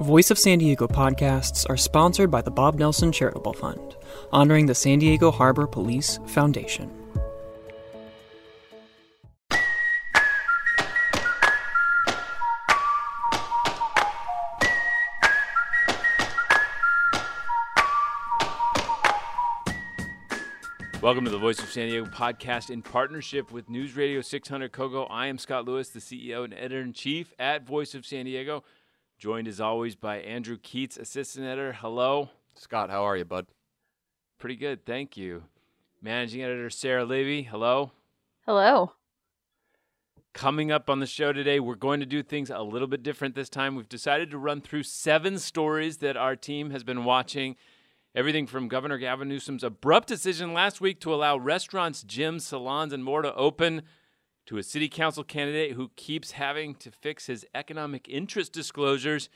Voice of San Diego podcasts are sponsored by the Bob Nelson Charitable Fund, honoring the San Diego Harbor Police Foundation. Welcome to the Voice of San Diego podcast in partnership with News Radio 600 Kogo. I am Scott Lewis, the CEO and editor in chief at Voice of San Diego, joined as always by Andrew Keatts, assistant editor. Hello. Scott, how are you, bud? Pretty good, thank you. Managing editor Sara Libby. Hello. Hello. Coming up on the show today, we're going to do things a little bit different this time. We've decided to run through seven stories that our team has been watching Everything from Governor Gavin Newsom's abrupt decision last week to allow restaurants, gyms, salons, and more to open, to a city council candidate who keeps having to fix his economic interest disclosures,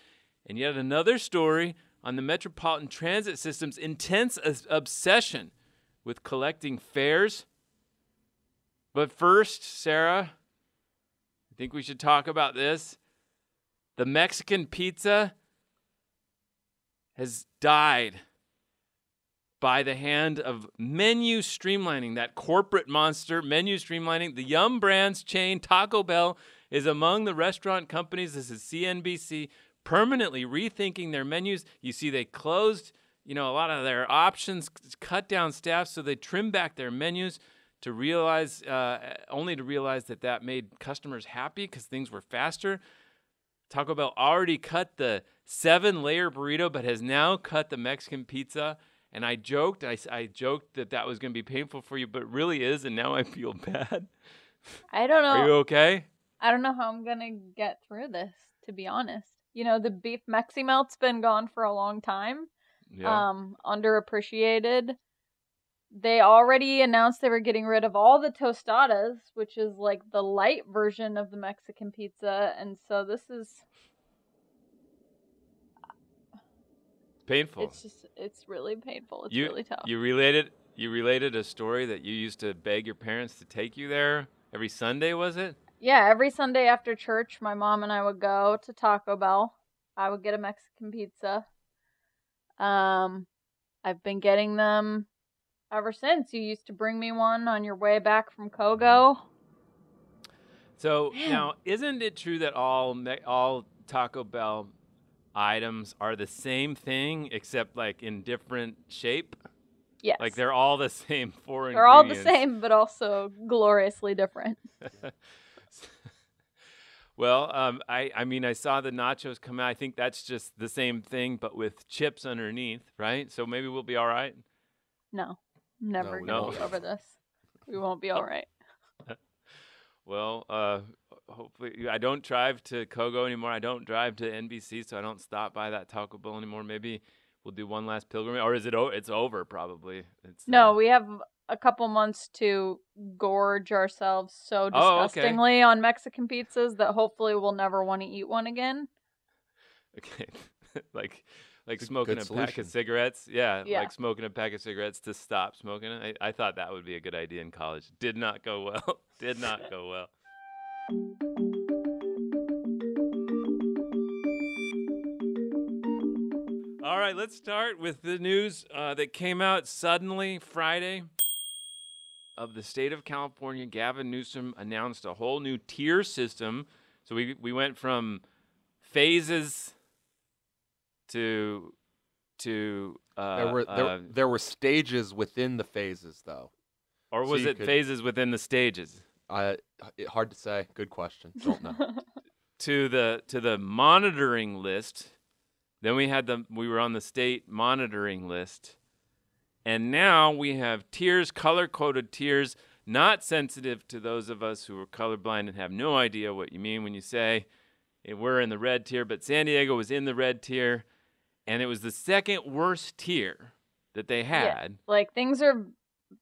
and yet another story on the Metropolitan Transit System's intense obsession with collecting fares. But first, Sara, I think we should talk about this. The Mexican pizza has died by the hand of menu streamlining, that corporate monster, menu streamlining. The Yum Brands chain, Taco Bell, is among the restaurant companies. This is CNBC permanently rethinking their menus. You see, they closed, you know, a lot of their options, cut down staff, so they trim back their menus to realize, uh, only to realize that that made customers happy because things were faster. Taco Bell already cut the seven layer burrito, but has now cut the Mexican pizza and I joked, I, I joked that that was going to be painful for you, but it really is, and now I feel bad. I don't know. Are you okay? I don't know how I'm going to get through this, to be honest. You know, the beef Mexi melt's been gone for a long time. Yeah. Um, underappreciated. They already announced they were getting rid of all the tostadas, which is like the light version of the Mexican pizza, and so this is painful. It's just it's really painful. It's you, really tough. You related you related a story that you used to beg your parents to take you there every Sunday, was it? Yeah, every Sunday after church, my mom and I would go to Taco Bell. I would get a Mexican pizza. Um, I've been getting them ever since. You used to bring me one on your way back from Kogo. So Man. now, isn't it true that all all Taco Bell items are the same thing except like in different shape? Yes. Like they're all the same four They're all the same, but also gloriously different. well, um, I, I mean, I saw the nachos come out. I think that's just the same thing, but with chips underneath, right? So maybe we'll be all right. No, never no, gonna no. be over this. We won't be all right. well, uh, hopefully I don't drive to Kogo anymore. I don't drive to NBC, so I don't stop by that Taco Bell anymore. Maybe we'll do one last pilgrimage, or is it? O- it's over probably. It's, no, uh, we have a couple months to gorge ourselves so disgustingly oh, okay. on Mexican pizzas that hopefully we'll never want to eat one again. Okay, like like smoking a solution. pack of cigarettes. Yeah, yeah, like smoking a pack of cigarettes to stop smoking. I, I thought that would be a good idea in college. Did not go well. Did not go well. All right, let's start with the news uh, that came out suddenly Friday of the state of California. Gavin Newsom announced a whole new tier system. So we we went from phases to to uh, there were there, uh, there were stages within the phases though. Or was so it could, phases within the stages? Uh, hard to say. Good question. Don't know. to the to the monitoring list. Then we had the we were on the state monitoring list. And now we have tiers, color coded tiers, not sensitive to those of us who are colorblind and have no idea what you mean when you say we're in the red tier, but San Diego was in the red tier, and it was the second worst tier that they had. Yeah, like things are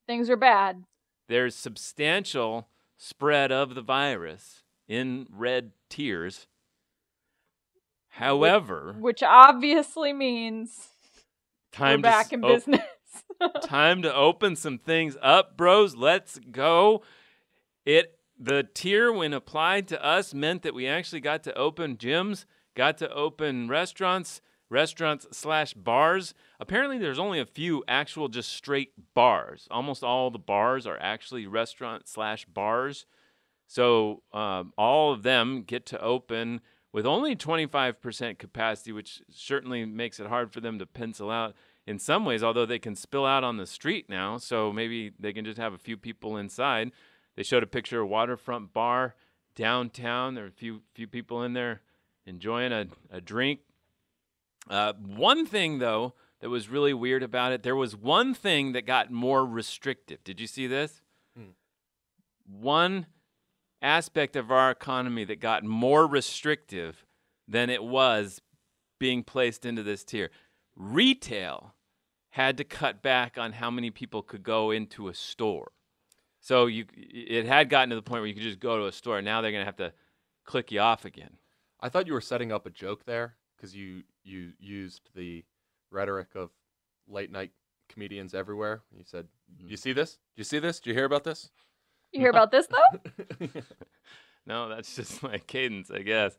things are bad. There's substantial spread of the virus in red tiers. However, which, which obviously means time we're back in op- business. time to open some things up, bros. Let's go. It the tier when applied to us meant that we actually got to open gyms, got to open restaurants, restaurants slash bars. Apparently, there's only a few actual just straight bars. Almost all the bars are actually restaurant slash bars. So um, all of them get to open with only 25% capacity, which certainly makes it hard for them to pencil out in some ways, although they can spill out on the street now. So maybe they can just have a few people inside. They showed a picture of a waterfront bar downtown. There were a few few people in there enjoying a, a drink. Uh, one thing though that was really weird about it, there was one thing that got more restrictive. Did you see this? Hmm. One aspect of our economy that got more restrictive than it was being placed into this tier. Retail had to cut back on how many people could go into a store. So you it had gotten to the point where you could just go to a store. Now they're going to have to click you off again. I thought you were setting up a joke there because you you used the rhetoric of late night comedians everywhere. You said, "Do you see this? Do you see this? Do you hear about this?" You hear about this though? no, that's just my cadence, I guess.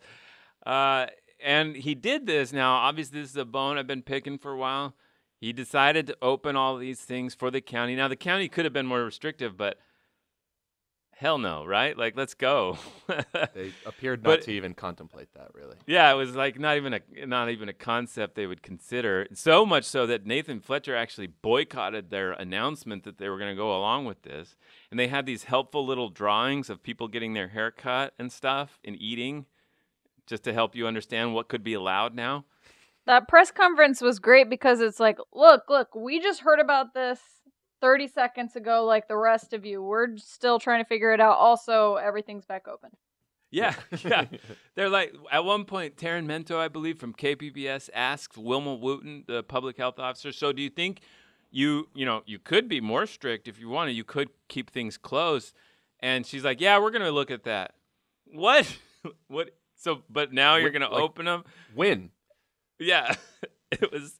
Uh, and he did this. Now, obviously, this is a bone I've been picking for a while. He decided to open all these things for the county. Now, the county could have been more restrictive, but hell no, right? Like, let's go. they appeared not but, to even contemplate that, really. Yeah, it was like not even a not even a concept they would consider. So much so that Nathan Fletcher actually boycotted their announcement that they were going to go along with this, and they had these helpful little drawings of people getting their hair cut and stuff and eating, just to help you understand what could be allowed now. That press conference was great because it's like, look, look, we just heard about this 30 seconds ago, like the rest of you. We're still trying to figure it out. Also, everything's back open. Yeah, yeah. They're like, at one point, Taryn Mento, I believe, from KPBS asked Wilma Wooten, the public health officer, so do you think you, you know, you could be more strict if you wanted? You could keep things closed. And she's like, yeah, we're going to look at that. What? what? So, but now you're going to like, open them? When? Yeah, it was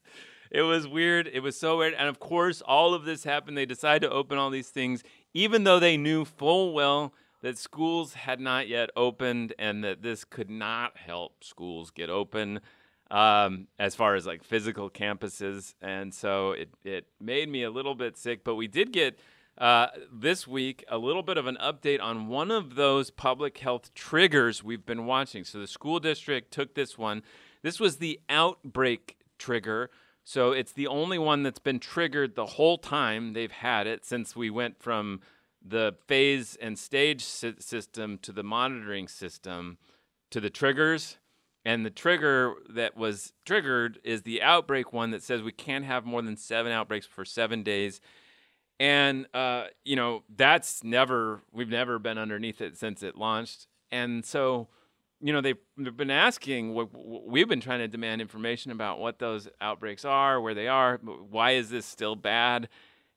it was weird. It was so weird. And of course, all of this happened. They decided to open all these things, even though they knew full well that schools had not yet opened and that this could not help schools get open um, as far as like physical campuses. And so it, it made me a little bit sick. But we did get uh, this week a little bit of an update on one of those public health triggers we've been watching. So the school district took this one. This was the outbreak trigger. So it's the only one that's been triggered the whole time they've had it since we went from the phase and stage system to the monitoring system to the triggers. And the trigger that was triggered is the outbreak one that says we can't have more than seven outbreaks for seven days. And, uh, you know, that's never, we've never been underneath it since it launched. And so you know they've, they've been asking we've been trying to demand information about what those outbreaks are where they are why is this still bad?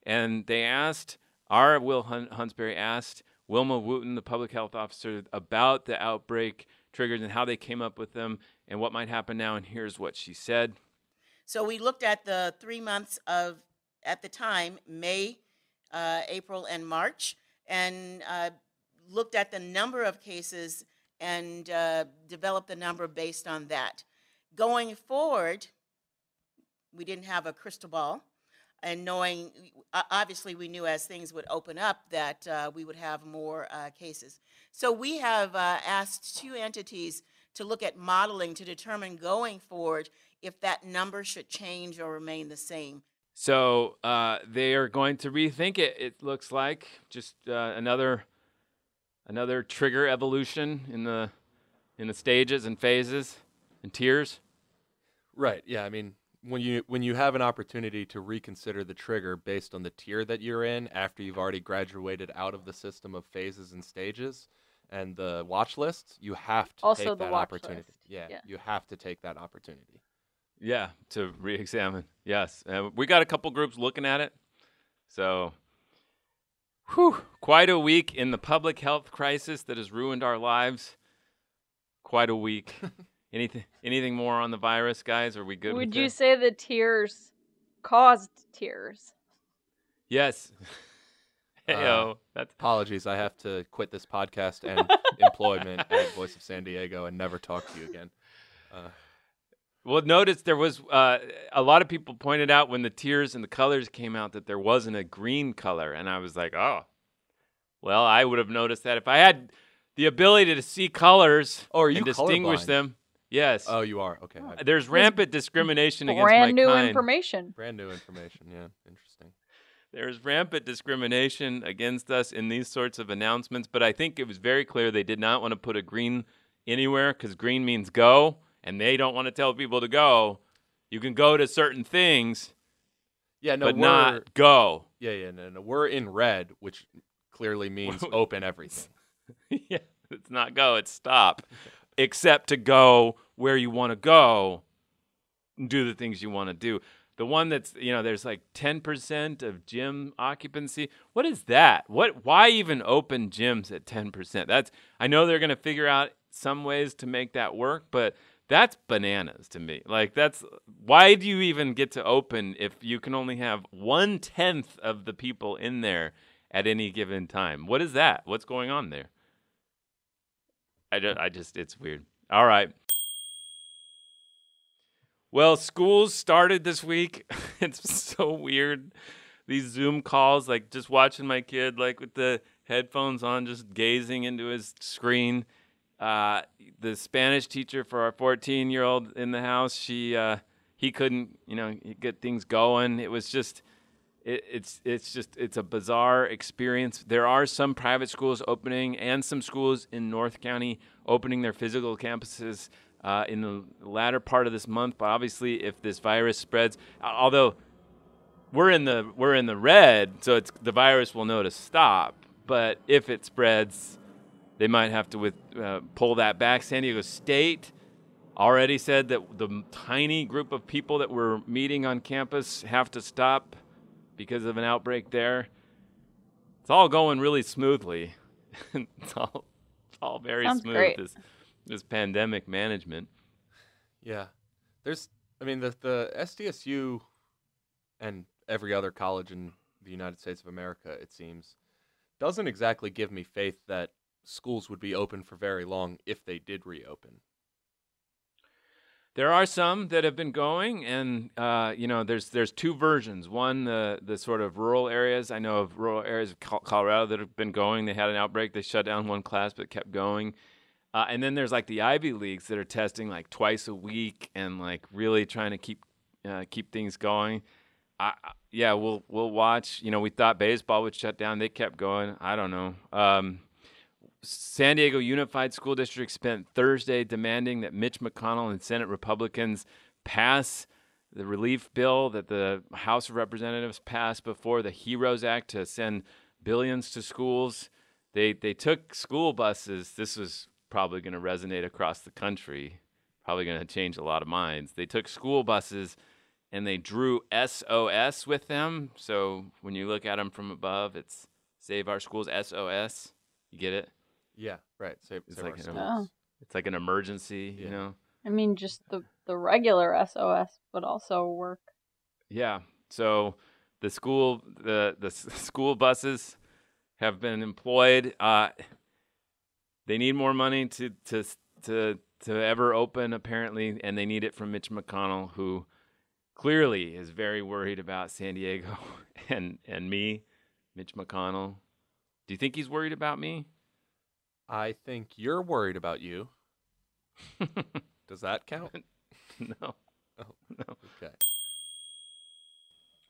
And they asked our will huntsberry asked wilma wooten the public health officer about the outbreak triggers and how they came up with them and what might happen now and here's what she said. So we looked at the three months of at the time may uh, april and march and uh, looked at the number of cases and uh, develop the number based on that. Going forward, we didn't have a crystal ball, and knowing, obviously, we knew as things would open up that uh, we would have more uh, cases. So we have uh, asked two entities to look at modeling to determine going forward if that number should change or remain the same. So uh, they are going to rethink it. It looks like just uh, another another trigger evolution in the in the stages and phases and tiers. Right. Yeah. I mean, when you when you have an opportunity to reconsider the trigger based on the tier that you're in after you've already graduated out of the system of phases and stages and the watch list, you have to also take that opportunity. Yeah, yeah, you have to take that opportunity. Yeah, to re-examine. Yes, uh, we got a couple groups looking at it, so Whew, quite a week in the public health crisis that has ruined our lives. Quite a week. anything anything more on the virus, guys? Are we good? Would you say the tears caused tears? Yes. Heyo, uh, that's apologies. I have to quit this podcast and employment at Voice of San Diego and never talk to you again. Uh, well, notice there was uh, a lot of people pointed out when the tiers and the colors came out that there wasn't a green color, and I was like, oh, well, I would have noticed that if I had the ability to see colors Oh, are you and distinguish colorblind? them. Yes, oh, you are okay. I- there's rampant discrimination against Brand new kind. information. brand new information. Yeah, interesting. There's rampant discrimination against us in these sorts of announcements, but I think it was very clear they did not want to put a green anywhere because green means go, and they don't want to tell people to go. You can go to certain things, Yeah, no, but we're, not go. Yeah, yeah, no, no. We're in red, which clearly means open everything. yeah, it's not go, it's stop. Except to go where you want to go and do the things you want to do. The one that's, you know, there's like 10% of gym occupancy. What is that? What why even open gyms at 10%? That's I know they're going to figure out some ways to make that work, but that's bananas to me. Like that's why do you even get to open if you can only have one tenth of the people in there at any given time? What is that? What's going on there? I just, I just, it's weird. All right. Well, schools started this week. it's so weird. These Zoom calls, like just watching my kid, like with the headphones on, just gazing into his screen. Uh, the Spanish teacher for our 14 year old in the house, she, uh, he couldn't, you know, get things going. It was just, it, it's it's just it's a bizarre experience. There are some private schools opening and some schools in North County opening their physical campuses uh, in the latter part of this month. But obviously, if this virus spreads, although we're in the we're in the red, so it's the virus will know to stop. But if it spreads, they might have to with, uh, pull that back. San Diego State already said that the tiny group of people that were meeting on campus have to stop because of an outbreak there. It's all going really smoothly. it's all it's all very Sounds smooth great. this this pandemic management. Yeah, there's. I mean, the the SDSU and every other college in the United States of America, it seems, doesn't exactly give me faith that schools would be open for very long if they did reopen. There are some that have been going, and uh, you know, there's there's two versions. One, the the sort of rural areas. I know of rural areas of Colorado that have been going. They had an outbreak. They shut down one class, but kept going. Uh, and then there's like the Ivy leagues that are testing like twice a week and like really trying to keep uh, keep things going. I, yeah, we'll we'll watch. You know, we thought baseball would shut down. They kept going. I don't know. Um, San Diego Unified School District spent Thursday demanding that Mitch McConnell and Senate Republicans pass the relief bill that the House of Representatives passed before the HEROES Act to send billions to schools. They they took school buses. This was probably going to resonate across the country. Probably going to change a lot of minds. They took school buses and they drew SOS with them. So when you look at them from above, it's Save Our Schools SOS. You get it? Yeah, right. Save, It's save like an- Oh. It's like an emergency, you know? I mean, just the the regular SOS would also work. Yeah. So the school the the school buses have been employed. Uh, they need more money to to to to ever open apparently, and they need it from Mitch McConnell, who clearly is very worried about San Diego and and me, Mitch McConnell. Do you think he's worried about me? I think you're worried about you. Does that count? no. Oh, No. Okay.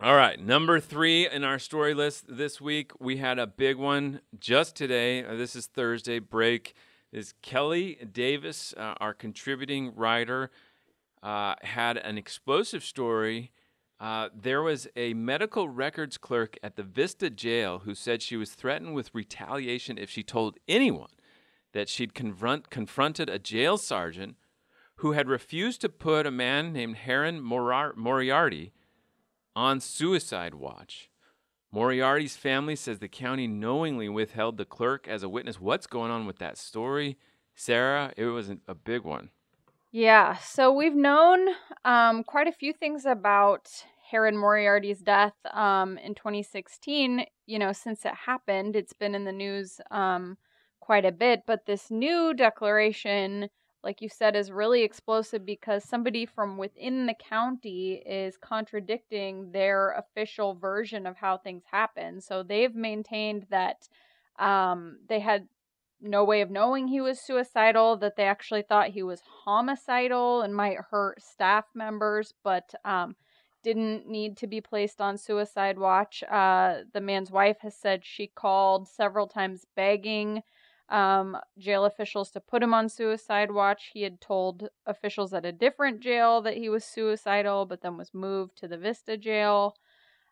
All right, number three in our story list this week, we had a big one just today. Uh, this is Thursday break. Is Kelly Davis, uh, our contributing writer, uh, had an explosive story. Uh, there was a medical records clerk at the Vista jail who said she was threatened with retaliation if she told anyone that she'd confront, confronted a jail sergeant who had refused to put a man named Heron Moriarty on suicide watch. Moriarty's family says the county knowingly withheld the clerk as a witness. What's going on with that story? Sarah, it was a big one. Yeah, so we've known um, quite a few things about Heron Moriarty's death um, in 2016. You know, since it happened, it's been in the news um, quite a bit. But this new declaration like you said, is really explosive because somebody from within the county is contradicting their official version of how things happen. So they've maintained that um, they had no way of knowing he was suicidal, that they actually thought he was homicidal and might hurt staff members, but um, didn't need to be placed on suicide watch. Uh, the man's wife has said she called several times begging um, jail officials to put him on suicide watch. He had told officials at a different jail that he was suicidal, but then was moved to the Vista jail.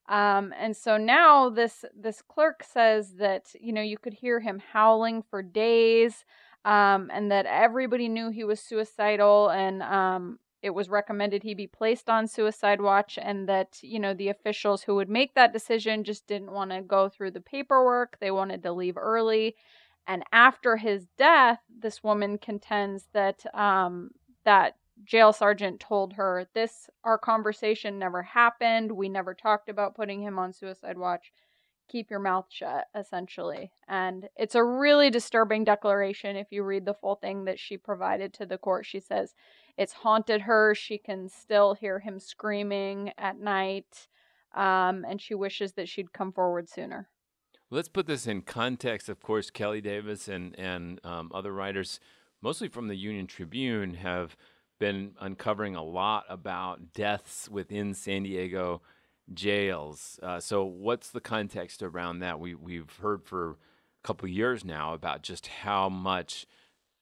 Um, and so now this this clerk says that you know you could hear him howling for days, um, and that everybody knew he was suicidal, and um, it was recommended he be placed on suicide watch, and that you know the officials who would make that decision just didn't want to go through the paperwork; they wanted to leave early. And after his death, this woman contends that um, that jail sergeant told her this our conversation never happened. We never talked about putting him on suicide watch. Keep your mouth shut essentially. And it's a really disturbing declaration. If you read the full thing that she provided to the court she says it's haunted her. She can still hear him screaming at night um, and she wishes that she'd come forward sooner let's put this in context of course kelly davis and, and um, other writers mostly from the union tribune have been uncovering a lot about deaths within San Diego jails. Uh, so, what's the context around that? We we've heard for a couple years now about just how much,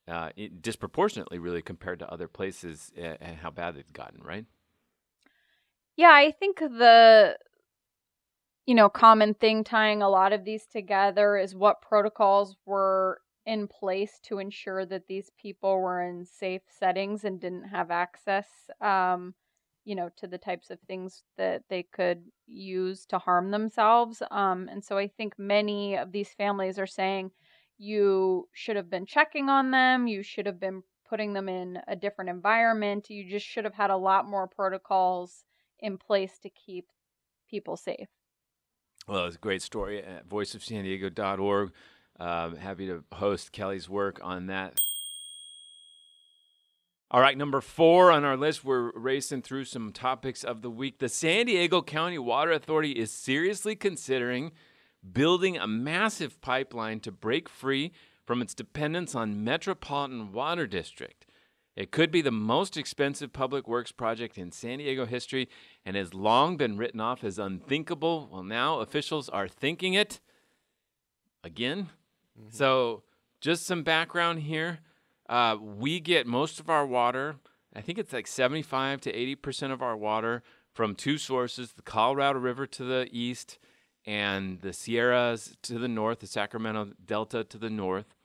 uh, it, disproportionately, really compared to other places, and how bad it's gotten. Right? Yeah, I think the you know common thing tying a lot of these together is what protocols were in place to ensure that these people were in safe settings and didn't have access um, you know to the types of things that they could use to harm themselves. Um, and so i think many of these families are saying you should have been checking on them. You should have been putting them in a different environment. You just should have had a lot more protocols in place to keep people safe well it's a great story at voiceofsandiego.org uh, happy to host Kelly's work on that. All right, number four on our list, we're racing through some topics of the week. The San Diego County Water Authority is seriously considering building a massive pipeline to break free from its dependence on Metropolitan Water District. It could be the most expensive public works project in San Diego history and has long been written off as unthinkable. Well, now officials are thinking it again. Mm-hmm. So, just some background here. Uh, we get most of our water, I think it's like 75 to 80% of our water from two sources the Colorado River to the east and the Sierras to the north, the Sacramento Delta to the north.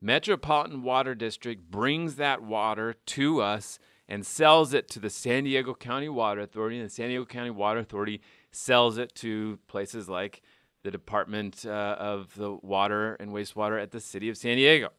Metropolitan Water District brings that water to us and sells it to the San Diego County Water Authority, and the San Diego County Water Authority sells it to places like the Department uh, of the Water and Wastewater at the City of San Diego.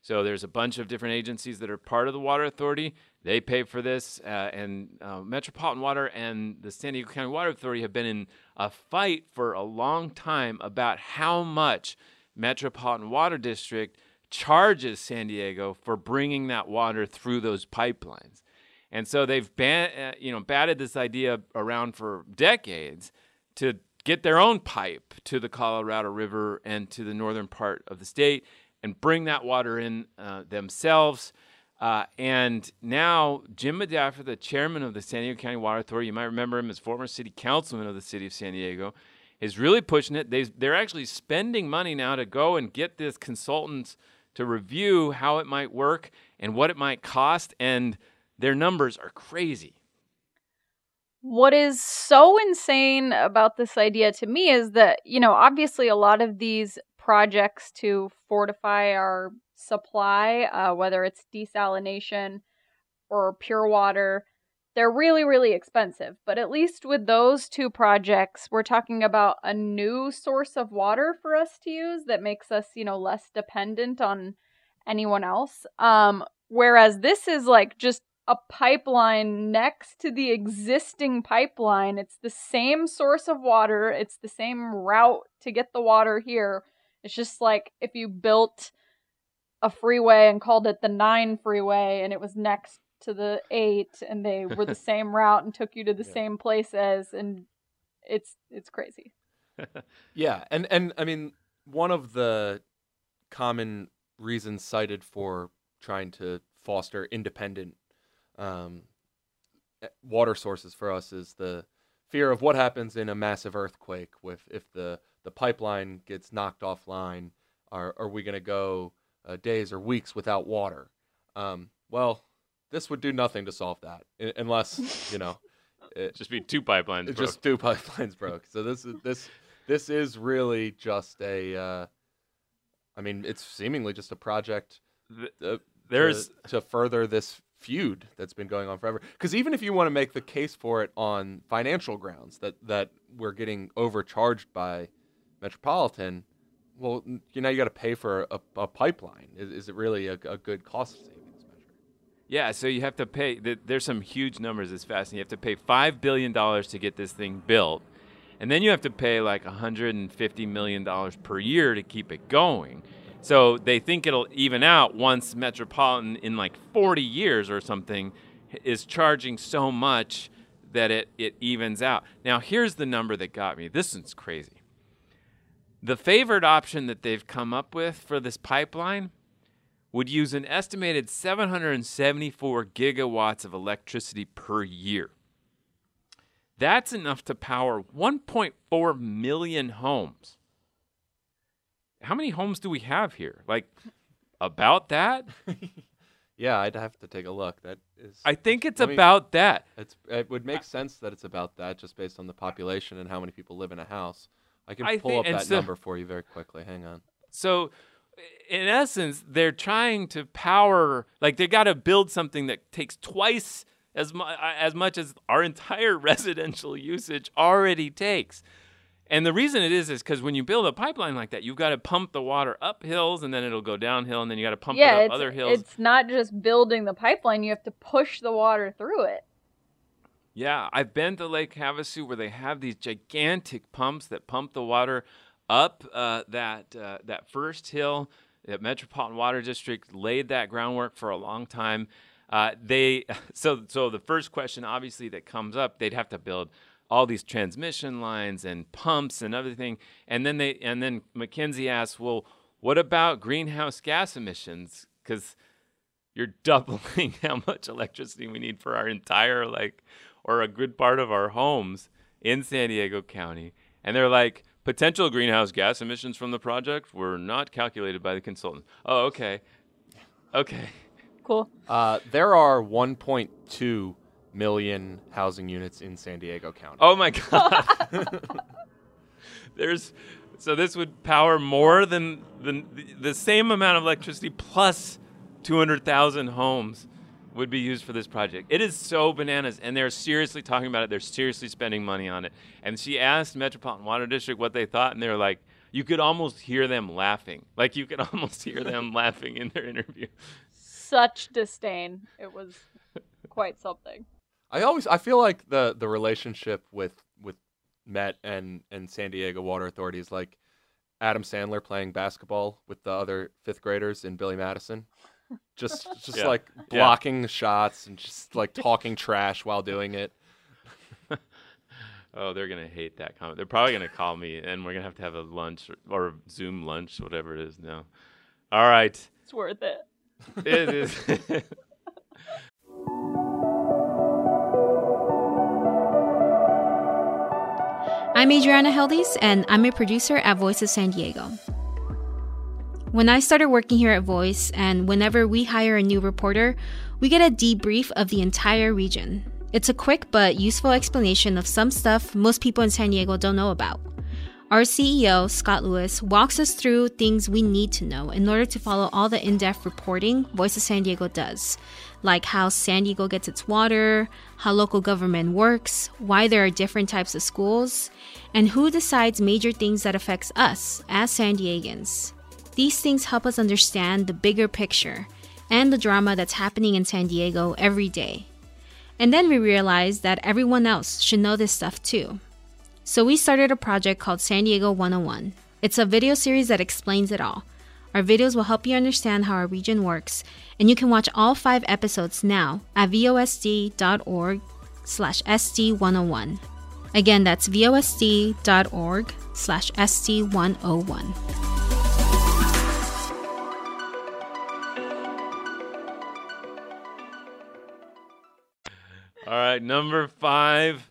So there's a bunch of different agencies that are part of the Water Authority. They pay for this, uh, and uh, Metropolitan Water and the San Diego County Water Authority have been in a fight for a long time about how much Metropolitan Water District charges San Diego for bringing that water through those pipelines. And so they've ban- uh, you know batted this idea around for decades to get their own pipe to the Colorado River and to the northern part of the state and bring that water in uh, themselves. Uh, and now Jim Madaffer, the chairman of the San Diego County Water Authority, you might remember him as former city councilman of the city of San Diego, is really pushing it. They, they're actually spending money now to go and get this consultants to review how it might work and what it might cost. And their numbers are crazy. What is so insane about this idea to me is that, you know, obviously a lot of these projects to fortify our supply, uh, whether it's desalination or pure water, they're really, really expensive. But at least with those two projects, we're talking about a new source of water for us to use that makes us, you know, less dependent on anyone else. Um, whereas this is like just a pipeline next to the existing pipeline. It's the same source of water, it's the same route to get the water here. It's just like if you built a freeway and called it the 9 freeway and it was next to the 8 and they were the same route and took you to the yeah. same places and it's it's crazy. yeah, and and I mean one of the common reasons cited for trying to foster independent um, water sources for us is the fear of what happens in a massive earthquake with if the the pipeline gets knocked offline are are we going to go uh, days or weeks without water um, well this would do nothing to solve that unless you know it, just be two pipelines broke. just two pipelines broke so this is this this is really just a uh, I mean it's seemingly just a project uh, there's to, to further this feud that's been going on forever. Because even if you want to make the case for it on financial grounds that that we're getting overcharged by Metropolitan, well, you know you got to pay for a, a pipeline. Is, is, it really a, a, good cost? Yeah, so you have to pay. There's some huge numbers. It's fascinating. You have to pay five billion dollars to get this thing built, and then you have to pay like 150 million dollars per year to keep it going. So they think it'll even out once Metropolitan in like 40 years or something is charging so much that it, it evens out. Now, here's the number that got me. This one's crazy. The favored option that they've come up with for this pipeline would use an estimated 774 gigawatts of electricity per year. That's enough to power 1.4 million homes how many homes do we have here? Like about that? yeah, I'd have to take a look. That is I think it's about that. It's it would make sense that it's about that just based on the population and how many people live in a house. I can I pull think, up that so, number for you very quickly. Hang on. So in essence, they're trying to power like they got to build something that takes twice as mu- uh, as much as our entire residential usage already takes. And the reason it is is because when you build a pipeline like that, you've got to pump the water up hills and then it'll go downhill and then you got to pump yeah, it up other hills. It's not just building the pipeline, you have to push the water through it. Yeah, I've been to Lake Havasu where they have these gigantic pumps that pump the water up uh, that uh, that first hill. That Metropolitan Water District laid that groundwork for a long time. Uh, they so so the first question obviously that comes up, they'd have to build all these transmission lines and pumps and everything. And then they and then MacKenzie asks, well, what about greenhouse gas emissions? Because you're doubling how much electricity we need for our entire like or a good part of our homes in San Diego County. And they're like, potential greenhouse gas emissions from the project were not calculated by the consultant. Oh, okay. Okay. Cool. Uh, there are 1.2 million housing units in San Diego County. Oh my god. There's so this would power more than the, the same amount of electricity plus 200,000 homes would be used for this project. It is so bananas and they're seriously talking about it. They're seriously spending money on it. And she asked Metropolitan Water District what they thought and they were like you could almost hear them laughing. Like you could almost hear them laughing in their interview. Such disdain. It was quite something. I always I feel like the the relationship with with Met and and San Diego Water Authority is like Adam Sandler playing basketball with the other fifth graders in Billy Madison. Just just yeah. like blocking yeah. shots and just like talking trash while doing it. oh, they're gonna hate that comment. They're probably gonna call me, and we're gonna have to have a lunch or, or Zoom lunch, whatever it is now. All right, it's worth it. It is. I'm Adriana Heldiz, and I'm a producer at Voice of San Diego. When I started working here at Voice, and whenever we hire a new reporter, we get a debrief of the entire region. It's a quick but useful explanation of some stuff most people in San Diego don't know about. Our CEO, Scott Lewis, walks us through things we need to know in order to follow all the in depth reporting Voice of San Diego does, like how San Diego gets its water, how local government works, why there are different types of schools, and who decides major things that affects us as San Diegans. These things help us understand the bigger picture and the drama that's happening in San Diego every day. And then we realized that everyone else should know this stuff too. So we started a project called San Diego 101. It's a video series that explains it all. Our videos will help you understand how our region works, and you can watch all five episodes now at vosd.org slash SD101. Again, that's vosd.org slash SD101. Right, number five.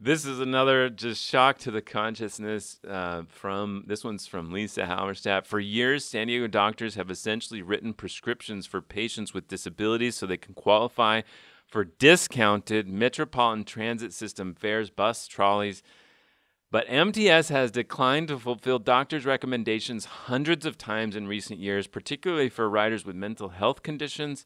This is another just shock to the consciousness uh, from this one's from Lisa Halverstadt. For years, San Diego doctors have essentially written prescriptions for patients with disabilities so they can qualify for discounted Metropolitan Transit System fares, bus, trolleys. But MTS has declined to fulfill doctors' recommendations hundreds of times in recent years, particularly for riders with mental health conditions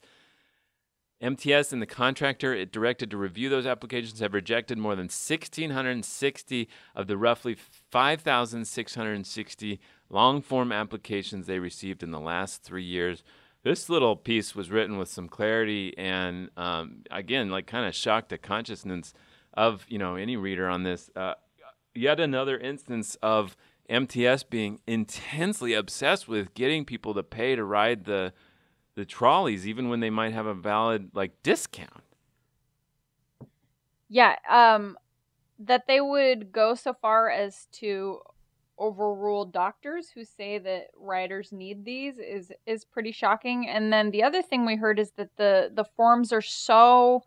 MTS and the contractor it directed to review those applications have rejected more than 1,660 of the roughly 5,660 long form applications they received in the last three years. This little piece was written with some clarity and, um, again, like kind of shocked the consciousness of you know any reader on this. Uh, yet another instance of MTS being intensely obsessed with getting people to pay to ride the the trolleys even when they might have a valid like discount. Yeah, um that they would go so far as to overrule doctors who say that riders need these is is pretty shocking. And then the other thing we heard is that the the forms are so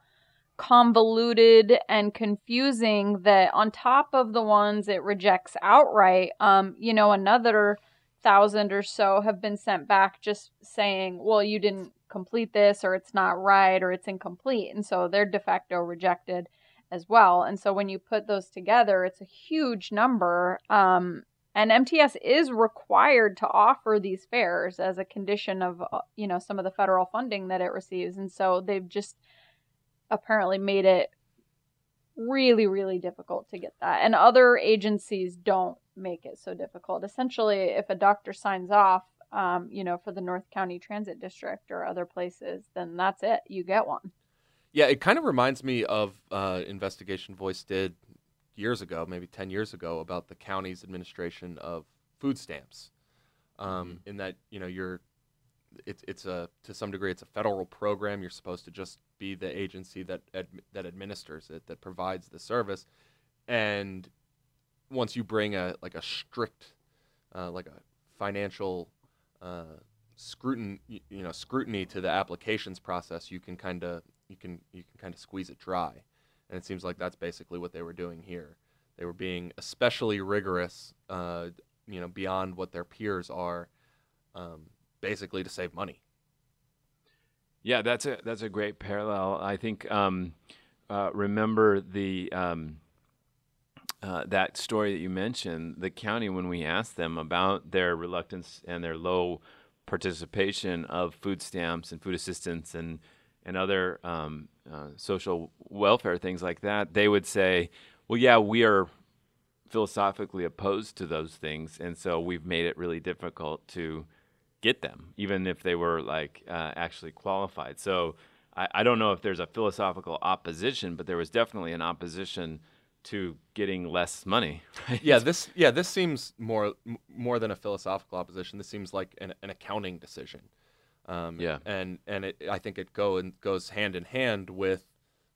convoluted and confusing that on top of the ones it rejects outright, um, you know, another thousand or so have been sent back just saying, well, you didn't complete this, or it's not right, or it's incomplete. And so they're de facto rejected as well. And so when you put those together, it's a huge number. Um, and MTS is required to offer these fares as a condition of, uh, you know, some of the federal funding that it receives. And so they've just apparently made it really, really difficult to get that. And other agencies don't make it so difficult. Essentially, if a doctor signs off, um, you know, for the North County Transit District or other places, then that's it. You get one. Yeah, it kind of reminds me of uh, investigation Voice did years ago, maybe ten years ago, about the county's administration of food stamps. Um, mm-hmm. In that, you know, you're it's it's a to some degree it's a federal program. You're supposed to just be the agency that ad, that administers it, that provides the service, and once you bring a like a strict, uh, like a financial uh, scrutiny, you know, scrutiny to the applications process, you can kind of you can you can kind of squeeze it dry, and it seems like that's basically what they were doing here. They were being especially rigorous, uh, you know, beyond what their peers are, um, basically to save money. Yeah, that's a that's a great parallel. I think um, uh, remember the um, uh, that story that you mentioned, the county, when we asked them about their reluctance and their low participation of food stamps and food assistance and and other um, uh, social welfare things like that, they would say, "Well, yeah, we are philosophically opposed to those things, and so we've made it really difficult to get them, even if they were like uh, actually qualified." So I, I don't know if there's a philosophical opposition, but there was definitely an opposition to getting less money. Right? Yeah, this yeah this seems more more than a philosophical opposition. This seems like an, an accounting decision. Um, yeah, and and it, I think it go and goes hand in hand with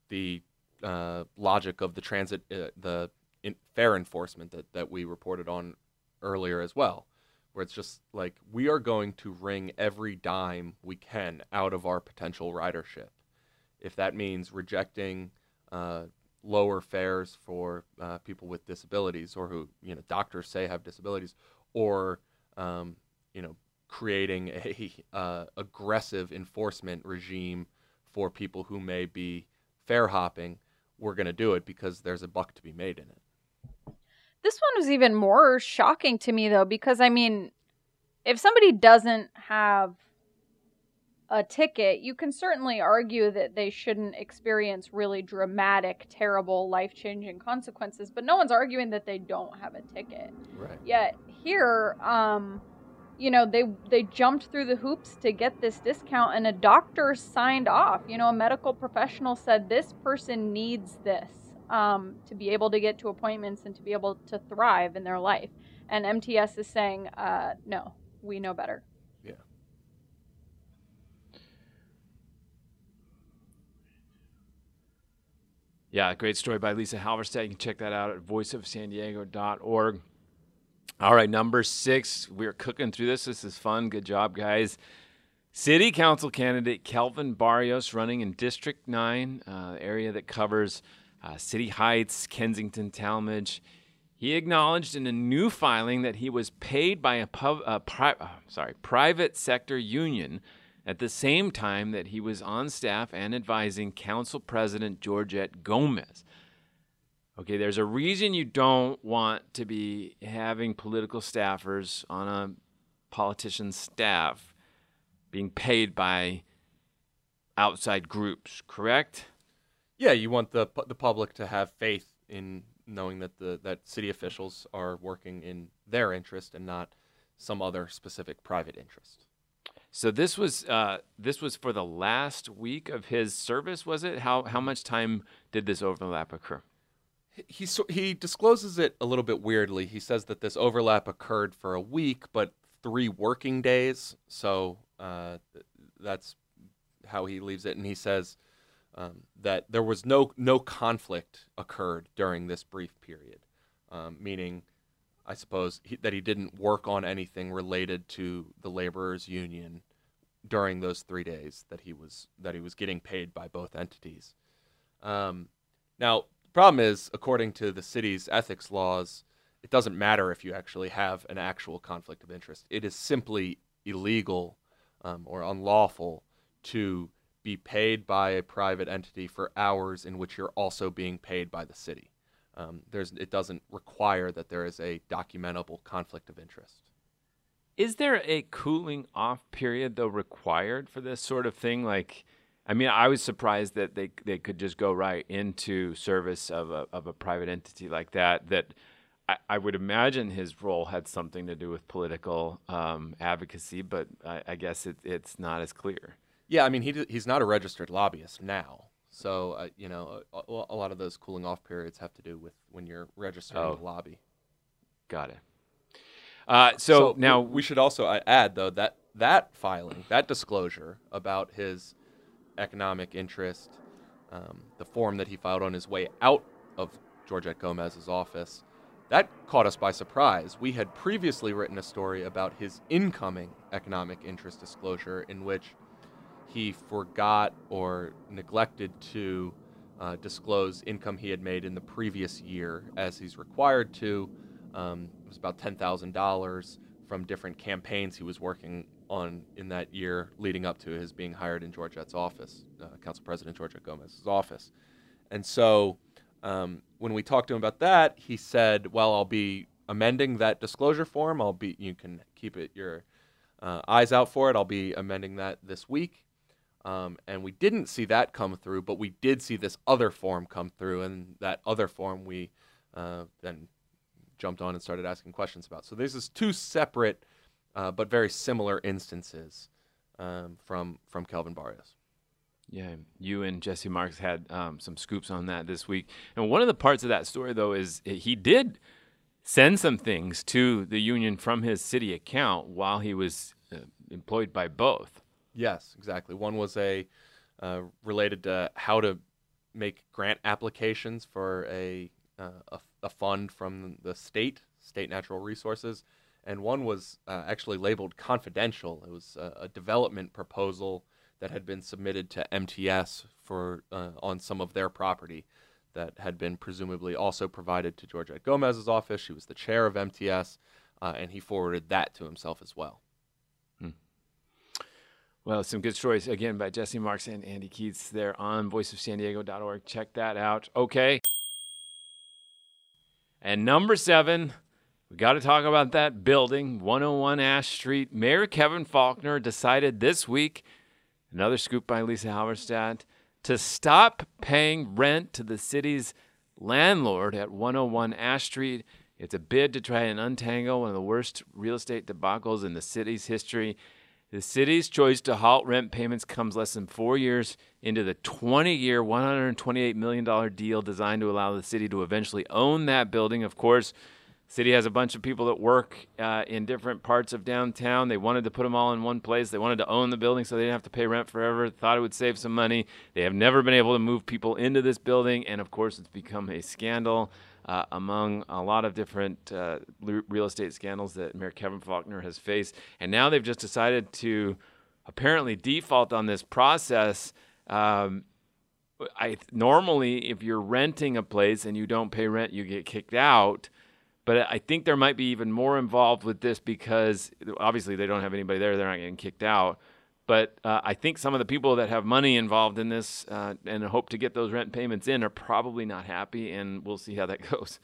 the uh, logic of the transit uh, the in, fare enforcement that that we reported on earlier as well, where it's just like we are going to wring every dime we can out of our potential ridership, if that means rejecting. Uh, lower fares for uh, people with disabilities or who you know doctors say have disabilities or um, you know creating a uh, aggressive enforcement regime for people who may be fare hopping we're going to do it because there's a buck to be made in it this one was even more shocking to me though because i mean if somebody doesn't have a ticket, you can certainly argue that they shouldn't experience really dramatic, terrible, life changing consequences, but no one's arguing that they don't have a ticket. Right. Yet here, um, you know, they they jumped through the hoops to get this discount and a doctor signed off. You know, a medical professional said this person needs this um, to be able to get to appointments and to be able to thrive in their life. And MTS is saying, uh, no, we know better. Yeah. Yeah, great story by Lisa Halverstadt. You can check that out at voiceofsandiego.org. All right, number six. We're cooking through this. This is fun. Good job, guys. City Council candidate Kelvin Barrios running in District 9, uh, area that covers uh, City Heights, Kensington, Talmadge. He acknowledged in a new filing that he was paid by a pub, uh, pri- uh, sorry, private sector union at the same time that he was on staff and advising Council President Georgette Gomez. Okay, there's a reason you don't want to be having political staffers on a politician's staff being paid by outside groups, correct? Yeah, you want the the public to have faith in knowing that the that city officials are working in their interest and not some other specific private interest. So this was uh, this was for the last week of his service, was it? How how much time did this overlap occur? He he discloses it a little bit weirdly. He says that this overlap occurred for a week, but three working days. So uh, that's how he leaves it, and he says um, that there was no no conflict occurred during this brief period, um, meaning, I suppose he, that he didn't work on anything related to the laborers' union during those three days that he was that he was getting paid by both entities. Um, now, the problem is, according to the city's ethics laws, it doesn't matter if you actually have an actual conflict of interest. It is simply illegal um, or unlawful to be paid by a private entity for hours in which you're also being paid by the city. Um, there's, it doesn't require that there is a documentable conflict of interest. Is there a cooling off period though required for this sort of thing? Like, I mean, I was surprised that they they could just go right into service of a of a private entity like that. That I, I would imagine his role had something to do with political um, advocacy, but I, I guess it, it's not as clear. Yeah, I mean, he he's not a registered lobbyist now. So, uh, you know, a, a, lot of those cooling off periods have to do with when you're registering oh. to lobby. Got it. Uh, so, so, now we should also uh, add though that that filing, that disclosure about his economic interest, um, the form that he filed on his way out of Georgette Gomez's office, that caught us by surprise. We had previously written a story about his incoming economic interest disclosure in which he forgot or neglected to uh, disclose income he had made in the previous year as he's required to. Um, it was about $10,000 from different campaigns he was working on in that year leading up to his being hired in Georgette's office, uh, Council President Georgette Gomez's office. And so um, when we talked to him about that, he said, "Well, I'll be amending that disclosure form. I'll be you can keep it your uh, eyes out for it. I'll be amending that this week." Um, and we didn't see that come through, but we did see this other form come through, and that other form we uh, then jumped on and started asking questions about. So this is two separate uh, but very similar instances um, from from Kelvin Barrios. Yeah, you and Jesse Marx had um, some scoops on that this week, and one of the parts of that story though is he did send some things to the union from his city account while he was uh, employed by both. Yes, exactly. One was a uh, related to how to make grant applications for a, uh, a, a fund from the state, state natural resources, and one was uh, actually labeled confidential. It was a, a, development proposal that had been submitted to MTS for uh, on some of their property that had been presumably also provided to Georgette Gomez's office. She was the chair of MTS, uh, and he forwarded that to himself as well. Well, some good stories again by Jesse Marx and Andy Keatts there on voiceofsandiego.org. Check that out. Okay. And number seven, we got to talk about that building, 101 Ash Street. Mayor Kevin Faulconer decided this week, another scoop by Lisa Halverstadt, to stop paying rent to the city's landlord at 101 Ash Street. It's a bid to try and untangle one of the worst real estate debacles in the city's history. The city's choice to halt rent payments comes less than four years into the 20 year, $128 million deal designed to allow the city to eventually own that building. Of course, City has a bunch of people that work uh, in different parts of downtown. They wanted to put them all in one place. They wanted to own the building so they didn't have to pay rent forever. Thought it would save some money. They have never been able to move people into this building, and of course, it's become a scandal uh, among a lot of different uh, real estate scandals that Mayor Kevin Faulconer has faced. And now they've just decided to apparently default on this process. Um, I normally, if you're renting a place and you don't pay rent, you get kicked out. But I think there might be even more involved with this because obviously they don't have anybody there; they're not getting kicked out. But uh, I think some of the people that have money involved in this uh, and hope to get those rent payments in are probably not happy, and we'll see how that goes.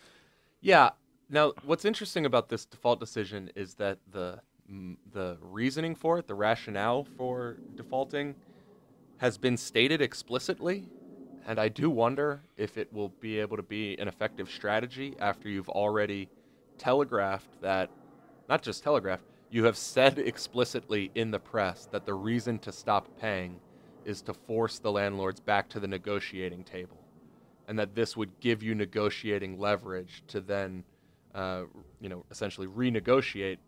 Yeah. Now, what's interesting about this default decision is that the the reasoning for it, the rationale for defaulting, has been stated explicitly, and I do wonder if it will be able to be an effective strategy after you've already telegraphed that, not just telegraphed, you have said explicitly in the press that the reason to stop paying is to force the landlords back to the negotiating table, and that this would give you negotiating leverage to then, uh, you know, essentially renegotiate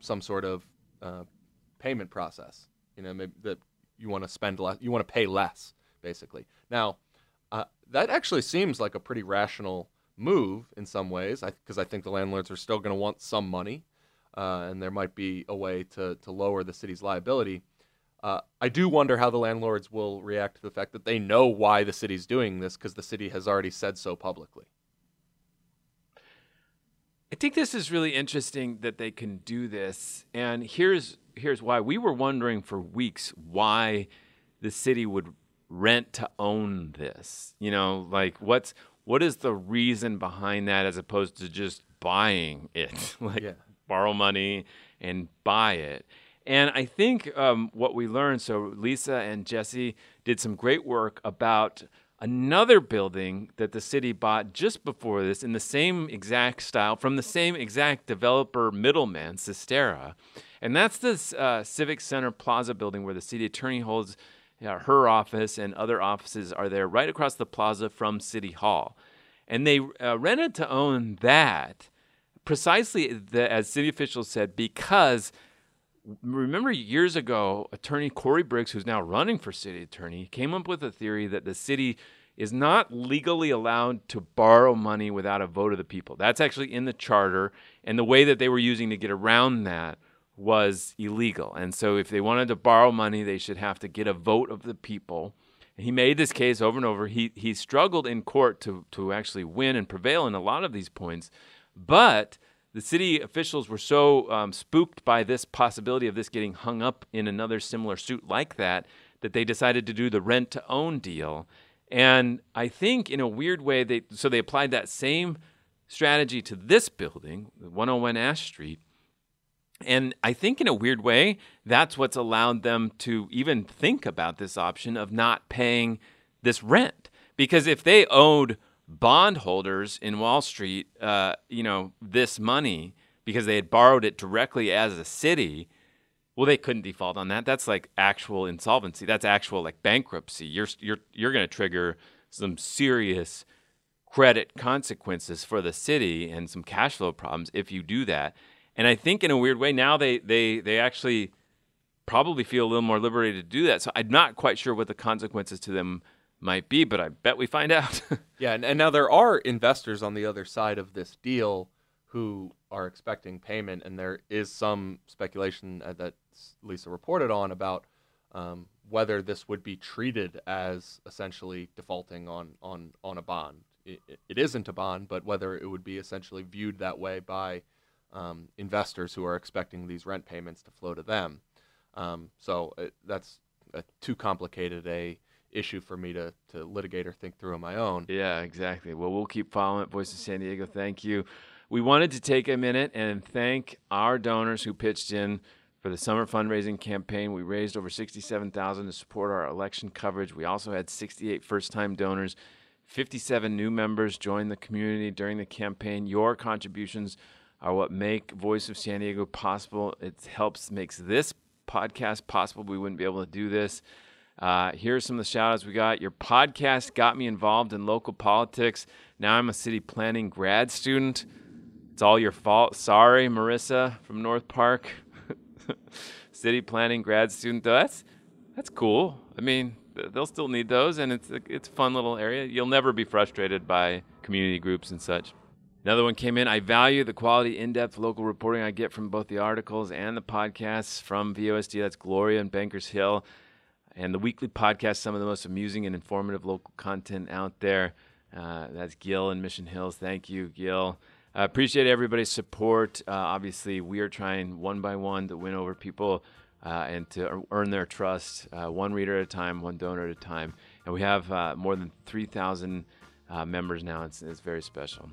some sort of uh, payment process. You know, maybe that you want to spend less, you want to pay less, basically. Now, uh, that actually seems like a pretty rational move in some ways, because I, I, think the landlords are still going to want some money uh, and there might be a way to, to lower the city's liability. Uh, I do wonder how the landlords will react to the fact that they know why the city's doing this because the city has already said so publicly. I think this is really interesting that they can do this, and here's here's why. We were wondering for weeks why the city would rent to own this. You know, like what's what is the reason behind that as opposed to just buying it? like yeah borrow money and buy it. And I think um, what we learned so, Lisa and Jesse did some great work about another building that the city bought just before this in the same exact style from the same exact developer middleman, Cisterra. And that's this uh, Civic Center Plaza building where the city attorney holds uh, her office and other offices are there right across the plaza from City Hall. And they uh, rented to own that precisely the, as city officials said, because remember years ago, attorney Corey Briggs, who's now running for city attorney, came up with a theory that the city is not legally allowed to borrow money without a vote of the people. That's actually in the charter, and the way that they were using to get around that was illegal. And so if they wanted to borrow money, they should have to get a vote of the people. And he made this case over and over. He he struggled in court to to actually win and prevail in a lot of these points. But the city officials were so um, spooked by this possibility of this getting hung up in another similar suit like that that they decided to do the rent to own deal. And I think in a weird way, they so they applied that same strategy to this building, 101 Ash Street. And I think in a weird way, that's what's allowed them to even think about this option of not paying this rent. Because if they owed bondholders in Wall Street, uh, you know, this money because they had borrowed it directly as a city. Well, they couldn't default on that. That's like actual insolvency. That's actual like bankruptcy. You're you're you're going to trigger some serious credit consequences for the city and some cash flow problems if you do that. And I think in a weird way now they they they actually probably feel a little more liberated to do that. So I'm not quite sure what the consequences to them might be, but I bet we find out. yeah, and, and now there are investors on the other side of this deal who are expecting payment, and there is some speculation uh, that Lisa reported on about um, whether this would be treated as essentially defaulting on on on a bond. It, it isn't a bond, but whether it would be essentially viewed that way by um, investors who are expecting these rent payments to flow to them. Um, so it, uh, that's a, too complicated a issue for me to, to litigate or think through on my own. Yeah, exactly. Well, we'll keep following it. Voice of San Diego, thank you. We wanted to take a minute and thank our donors who pitched in for the summer fundraising campaign. We raised over 67,000 to support our election coverage. We also had 68 first-time donors. 57 new members joined the community during the campaign. Your contributions are what make Voice of San Diego possible. It helps makes this podcast possible. We wouldn't be able to do this uh, here's some of the shout outs we got. Your podcast got me involved in local politics. Now I'm a city planning grad student. It's all your fault. Sorry, Marissa from North Park. City planning grad student. That's that's cool. I mean, they'll still need those, and it's a, it's a fun little area. You'll never be frustrated by community groups and such. Another one came in. I value the quality, in depth local reporting I get from both the articles and the podcasts from VOSD. That's Gloria and Bankers Hill. And the weekly podcast, some of the most amusing and informative local content out there. Uh, that's Gil in Mission Hills. Thank you, Gil. I uh, appreciate everybody's support. Uh, obviously, we are trying one by one to win over people uh, and to earn their trust, uh, one reader at a time, one donor at a time. And we have uh, more than 3,000 members now. It's, it's very special.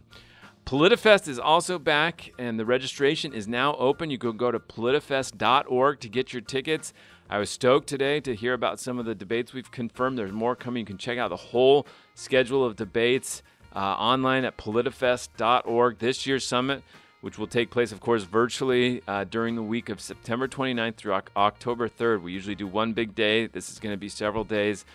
PolitiFest is also back, and the registration is now open. You can go to politifest.org to get your tickets. I was stoked today to hear about some of the debates we've confirmed. There's more coming. You can check out the whole schedule of debates uh, online at politifest.org. This year's summit, which will take place, of course, virtually uh, during the week of September 29th through October 3rd. We usually do one big day. This is going to be several days.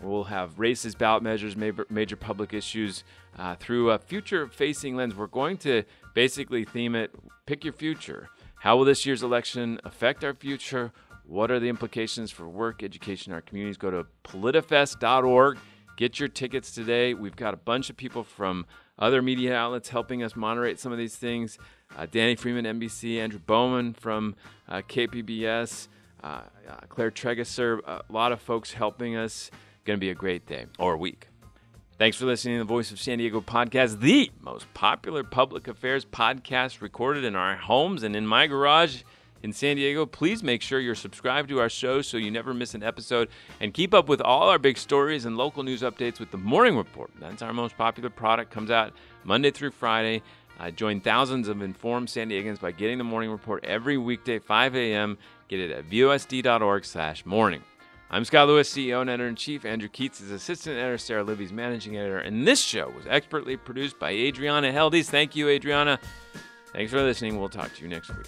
We'll have races, ballot measures, major, major public issues uh, through a future facing lens. We're going to basically theme it pick your future. How will this year's election affect our future? What are the implications for work, education, our communities? Go to politifest.org. Get your tickets today. We've got a bunch of people from other media outlets helping us moderate some of these things. Uh, Danny Freeman, NBC, Andrew Bowman from uh, KPBS, uh, uh, Claire Trageser, a lot of folks helping us. Going to be a great day or week. Thanks for listening to the Voice of San Diego podcast, the most popular public affairs podcast recorded in our homes and in my garage in San Diego. Please make sure you're subscribed to our show so you never miss an episode and keep up with all our big stories and local news updates with the Morning Report. That's our most popular product, comes out Monday through Friday. Uh, join thousands of informed San Diegans by getting the Morning Report every weekday, 5 a.m. Get it at vosd.org slash morning. I'm Scott Lewis, CEO and editor-in-chief. Andrew Keatts is assistant editor. Sara Libby's managing editor. And this show was expertly produced by Adriana Heldiz. Thank you, Adriana. Thanks for listening. We'll talk to you next week.